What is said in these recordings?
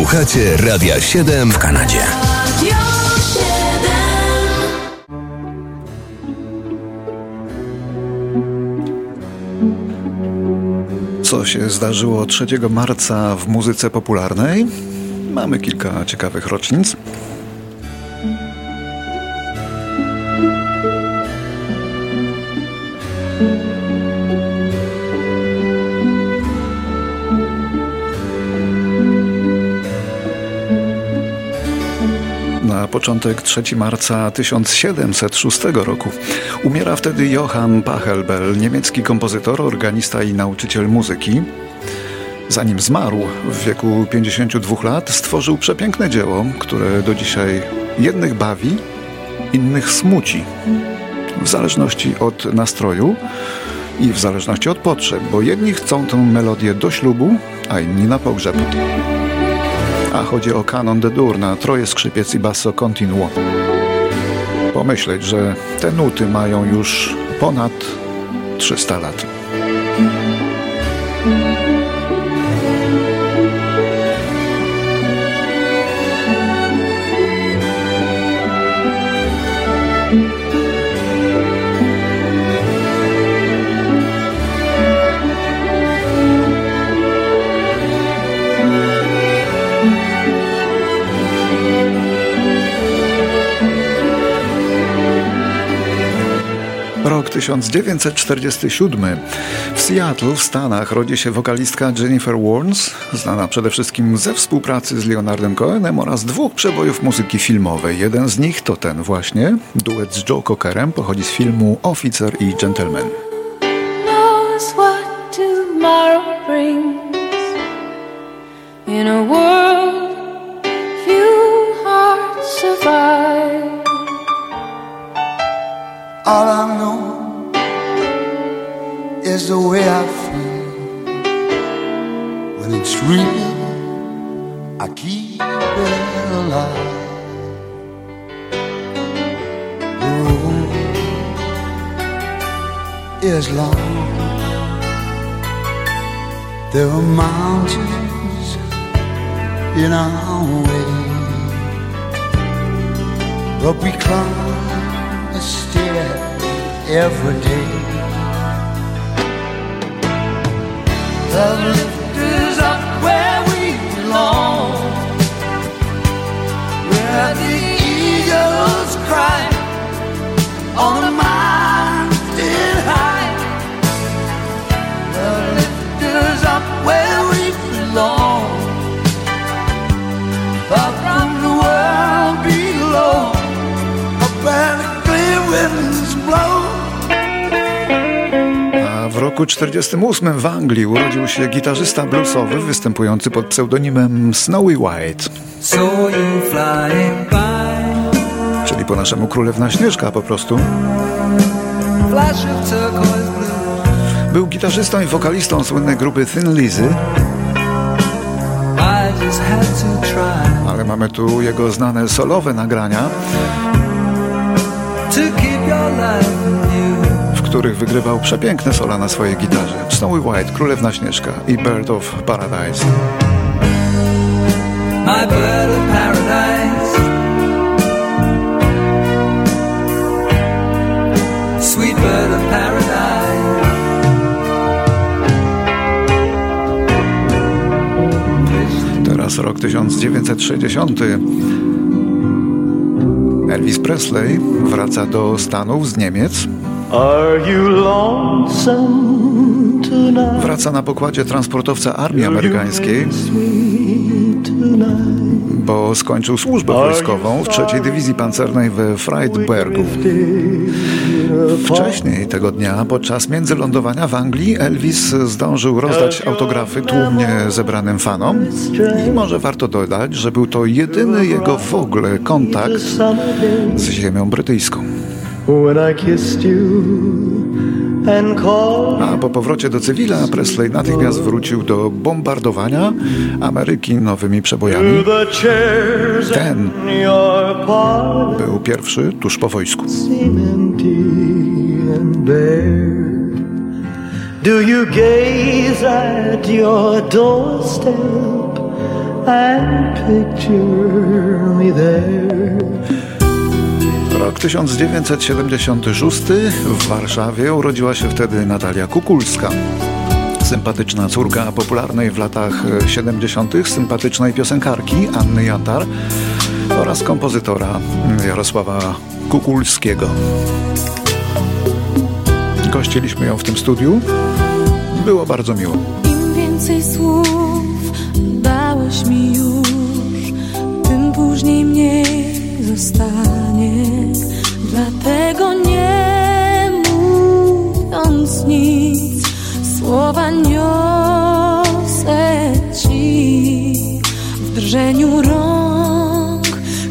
Słuchacie Radia 7 w Kanadzie. Co się zdarzyło 3 marca w muzyce popularnej? Mamy kilka ciekawych rocznic. Początek 3 marca 1706 roku umiera wtedy Johann Pachelbel, niemiecki kompozytor, organista i nauczyciel muzyki. Zanim zmarł w wieku 52 lat, stworzył przepiękne dzieło, które do dzisiaj jednych bawi, innych smuci. W zależności od nastroju i w zależności od potrzeb, bo jedni chcą tę melodię do ślubu, a inni na pogrzeb a chodzi o kanon de dur na troje skrzypiec i basso continuo. Pomyśleć, że te nuty mają już ponad 300 lat. Rok 1947. W Seattle w Stanach rodzi się wokalistka Jennifer Warnes, znana przede wszystkim ze współpracy z Leonardem Cohenem oraz dwóch przebojów muzyki filmowej. Jeden z nich to ten właśnie, duet z Joe Cockerem, pochodzi z filmu Oficer i Gentleman. in a world the way I feel when it's real. I keep it alive. Oh, the road is long. There are mountains in our way, but we climb a stair every day. The roku 1948 w Anglii urodził się gitarzysta bluesowy występujący pod pseudonimem Snowy White, czyli po naszemu królewna Śnieżka po prostu. Był gitarzystą i wokalistą słynnej grupy Thin Lizzy, ale mamy tu jego znane solowe nagrania, to keep your life których wygrywał przepiękne sola na swojej gitarze. Snowy White, Królewna Śnieżka i Bird of Paradise. My bird of paradise. Sweet bird of paradise. Teraz rok 1960. Elvis Presley wraca do Stanów z Niemiec. Wraca na pokładzie transportowca armii amerykańskiej, bo skończył służbę wojskową w trzeciej dywizji pancernej we Friedbergu. Wcześniej tego dnia, podczas międzylądowania w Anglii, Elvis zdążył rozdać autografy tłumnie zebranym fanom. I może warto dodać, że był to jedyny jego w ogóle kontakt z ziemią brytyjską. When I kissed you and called A po powrocie do cywila Presley natychmiast wrócił do bombardowania Ameryki nowymi przebojami. Ten był pierwszy tuż po wojsku. Do you gaze at your doorstep and picture me there. Rok 1976 w Warszawie urodziła się wtedy Natalia Kukulska. Sympatyczna córka popularnej w latach 70. sympatycznej piosenkarki Anny Jantar oraz kompozytora Jarosława Kukulskiego. Gościliśmy ją w tym studiu. Było bardzo miło. Im więcej słów dałeś mi już, tym później mniej zostanie. Mówiąc nic, słowa niosę ci w drżeniu rąk,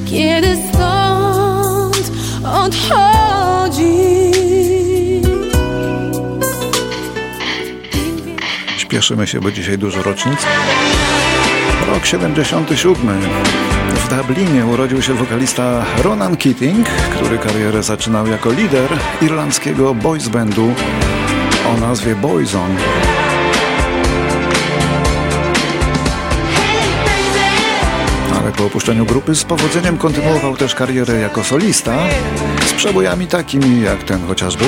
kiedy stąd odchodzisz. Śpieszymy się, bo dzisiaj dużo rocznic. Rok 77. W Dublinie urodził się wokalista Ronan Keating, który karierę zaczynał jako lider irlandzkiego boys bandu o nazwie Boyzone. Ale po opuszczeniu grupy z powodzeniem kontynuował też karierę jako solista z przebojami takimi jak ten chociażby.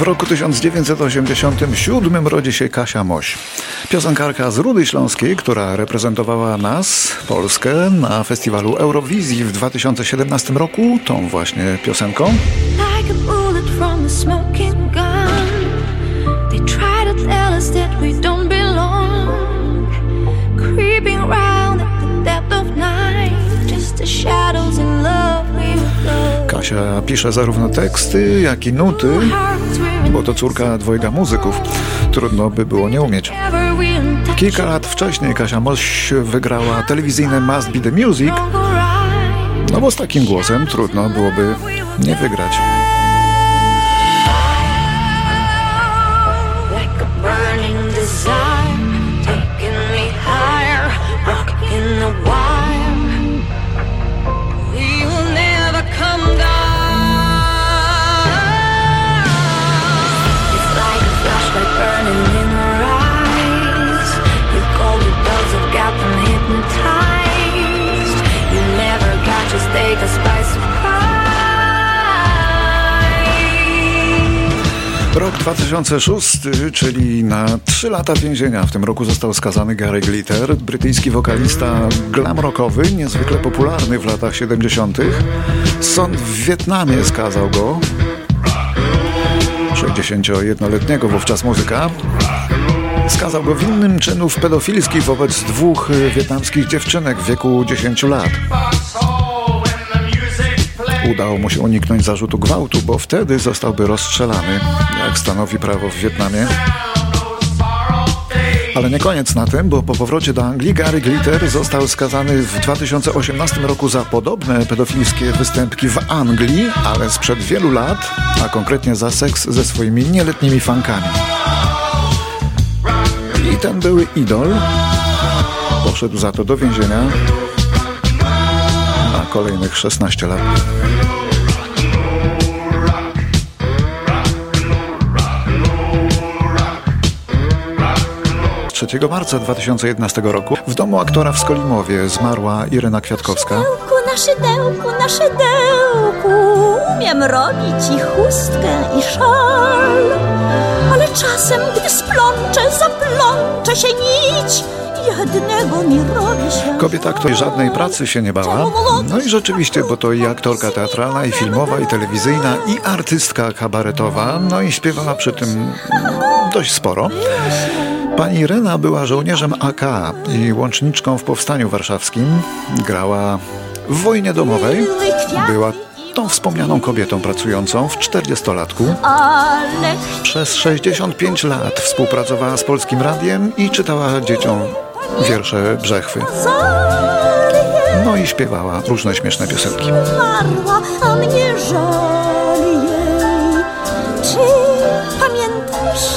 W roku 1987 rodzi się Kasia Moś. Piosenkarka z Rudy Śląskiej, która reprezentowała nas, Polskę, na festiwalu Eurowizji w 2017 roku, tą właśnie piosenką. like go. Kasia pisze zarówno teksty, jak i nuty, bo to córka dwojga muzyków. Trudno by było nie umieć. Kilka lat wcześniej Kasia Moś wygrała telewizyjne Must Be The Music, no bo z takim głosem trudno byłoby nie wygrać. Rok 2006, czyli na 3 lata więzienia. W tym roku został skazany Gary Glitter, brytyjski wokalista glam rockowy, niezwykle popularny w latach 70. Sąd w Wietnamie skazał go, 61-letniego wówczas muzyka, skazał go winnym czynów pedofilskich wobec dwóch wietnamskich dziewczynek w wieku 10 lat. Udało mu się uniknąć zarzutu gwałtu, bo wtedy zostałby rozstrzelany, jak stanowi prawo w Wietnamie. Ale nie koniec na tym, bo po powrocie do Anglii Gary Glitter został skazany w 2018 roku za podobne pedofilskie występki w Anglii, ale sprzed wielu lat, a konkretnie za seks ze swoimi nieletnimi fankami. I ten były idol poszedł za to do więzienia kolejnych 16 lat. 3 marca 2011 roku w domu aktora w Skolimowie zmarła Irena Kwiatkowska. Szydełku, na szydełku, na szydełku Umiem robić i chustkę, i szal Ale czasem, gdy splączę, zaplączę się nić Kobieta, której żadnej pracy się nie bała. No i rzeczywiście, bo to i aktorka teatralna, i filmowa, i telewizyjna, i artystka kabaretowa, no i śpiewała przy tym dość sporo. Pani Irena była żołnierzem AK i łączniczką w Powstaniu Warszawskim. Grała w wojnie domowej. Była tą wspomnianą kobietą pracującą w 40-latku. Ale Przez 65 lat współpracowała z Polskim Radiem i czytała dzieciom wiersze Brzechwy. No i śpiewała różne śmieszne piosenki. umarła, a mnie żal jej. Czy pamiętasz?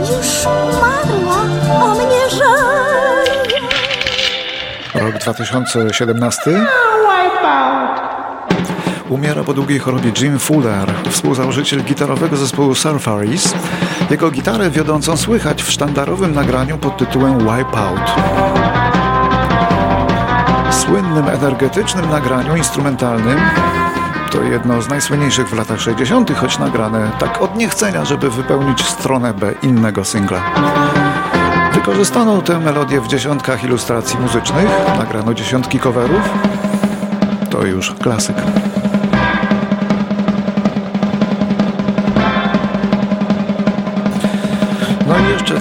Już umarła, a mnie żal jej. Rok 2017. Umiera po długiej chorobie Jim Fuller, współzałożyciel gitarowego zespołu Surfaris. Jego gitarę wiodącą słychać w sztandarowym nagraniu pod tytułem Wipeout. Słynnym, energetycznym nagraniu instrumentalnym to jedno z najsłynniejszych w latach 60., choć nagrane tak od niechcenia, żeby wypełnić stronę B innego singla. Wykorzystano tę melodię w dziesiątkach ilustracji muzycznych, nagrano dziesiątki coverów. To już klasyk.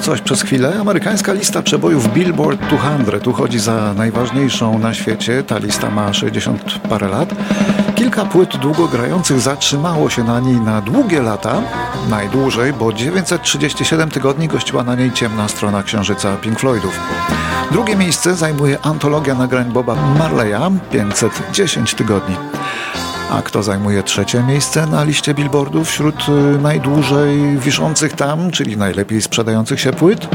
Coś przez chwilę. Amerykańska lista przebojów Billboard 200 uchodzi za najważniejszą na świecie. Ta lista ma 60 parę lat. Kilka płyt długogrających zatrzymało się na niej na długie lata. Najdłużej, bo 937 tygodni gościła na niej ciemna strona księżyca Pink Floydów. Drugie miejsce zajmuje antologia nagrań Boba Marleya 510 tygodni. A kto zajmuje trzecie miejsce na liście billboardów wśród y, najdłużej wiszących tam, czyli najlepiej sprzedających się płyt?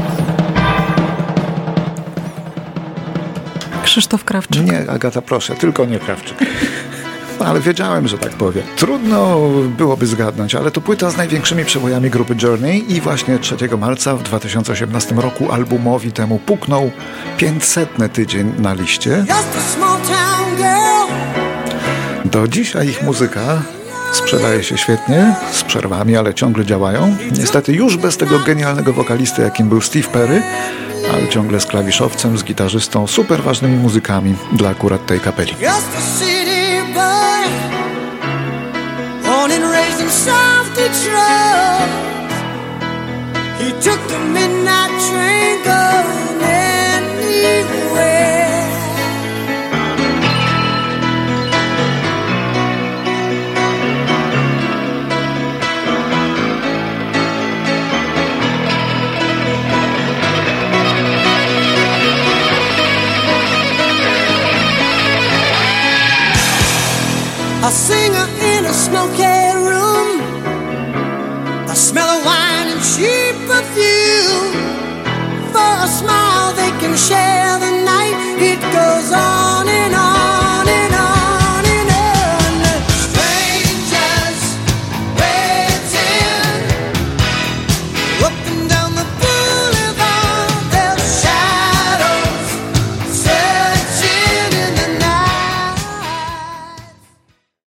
Krzysztof Krawczyk. Nie, Agata, proszę, tylko nie Krawczyk. No, ale wiedziałem, że tak powie. Trudno byłoby zgadnąć, ale to płyta z największymi przebojami grupy Journey i właśnie 3 marca w 2018 roku albumowi temu puknął 500 tydzień na liście. Just a small town girl. Do dzisiaj ich muzyka sprzedaje się świetnie, z przerwami, ale ciągle działają. Niestety już bez tego genialnego wokalisty, jakim był Steve Perry, ale ciągle z klawiszowcem, z gitarzystą, super ważnymi muzykami dla akurat tej kapeli. He took the midnight train going anywhere.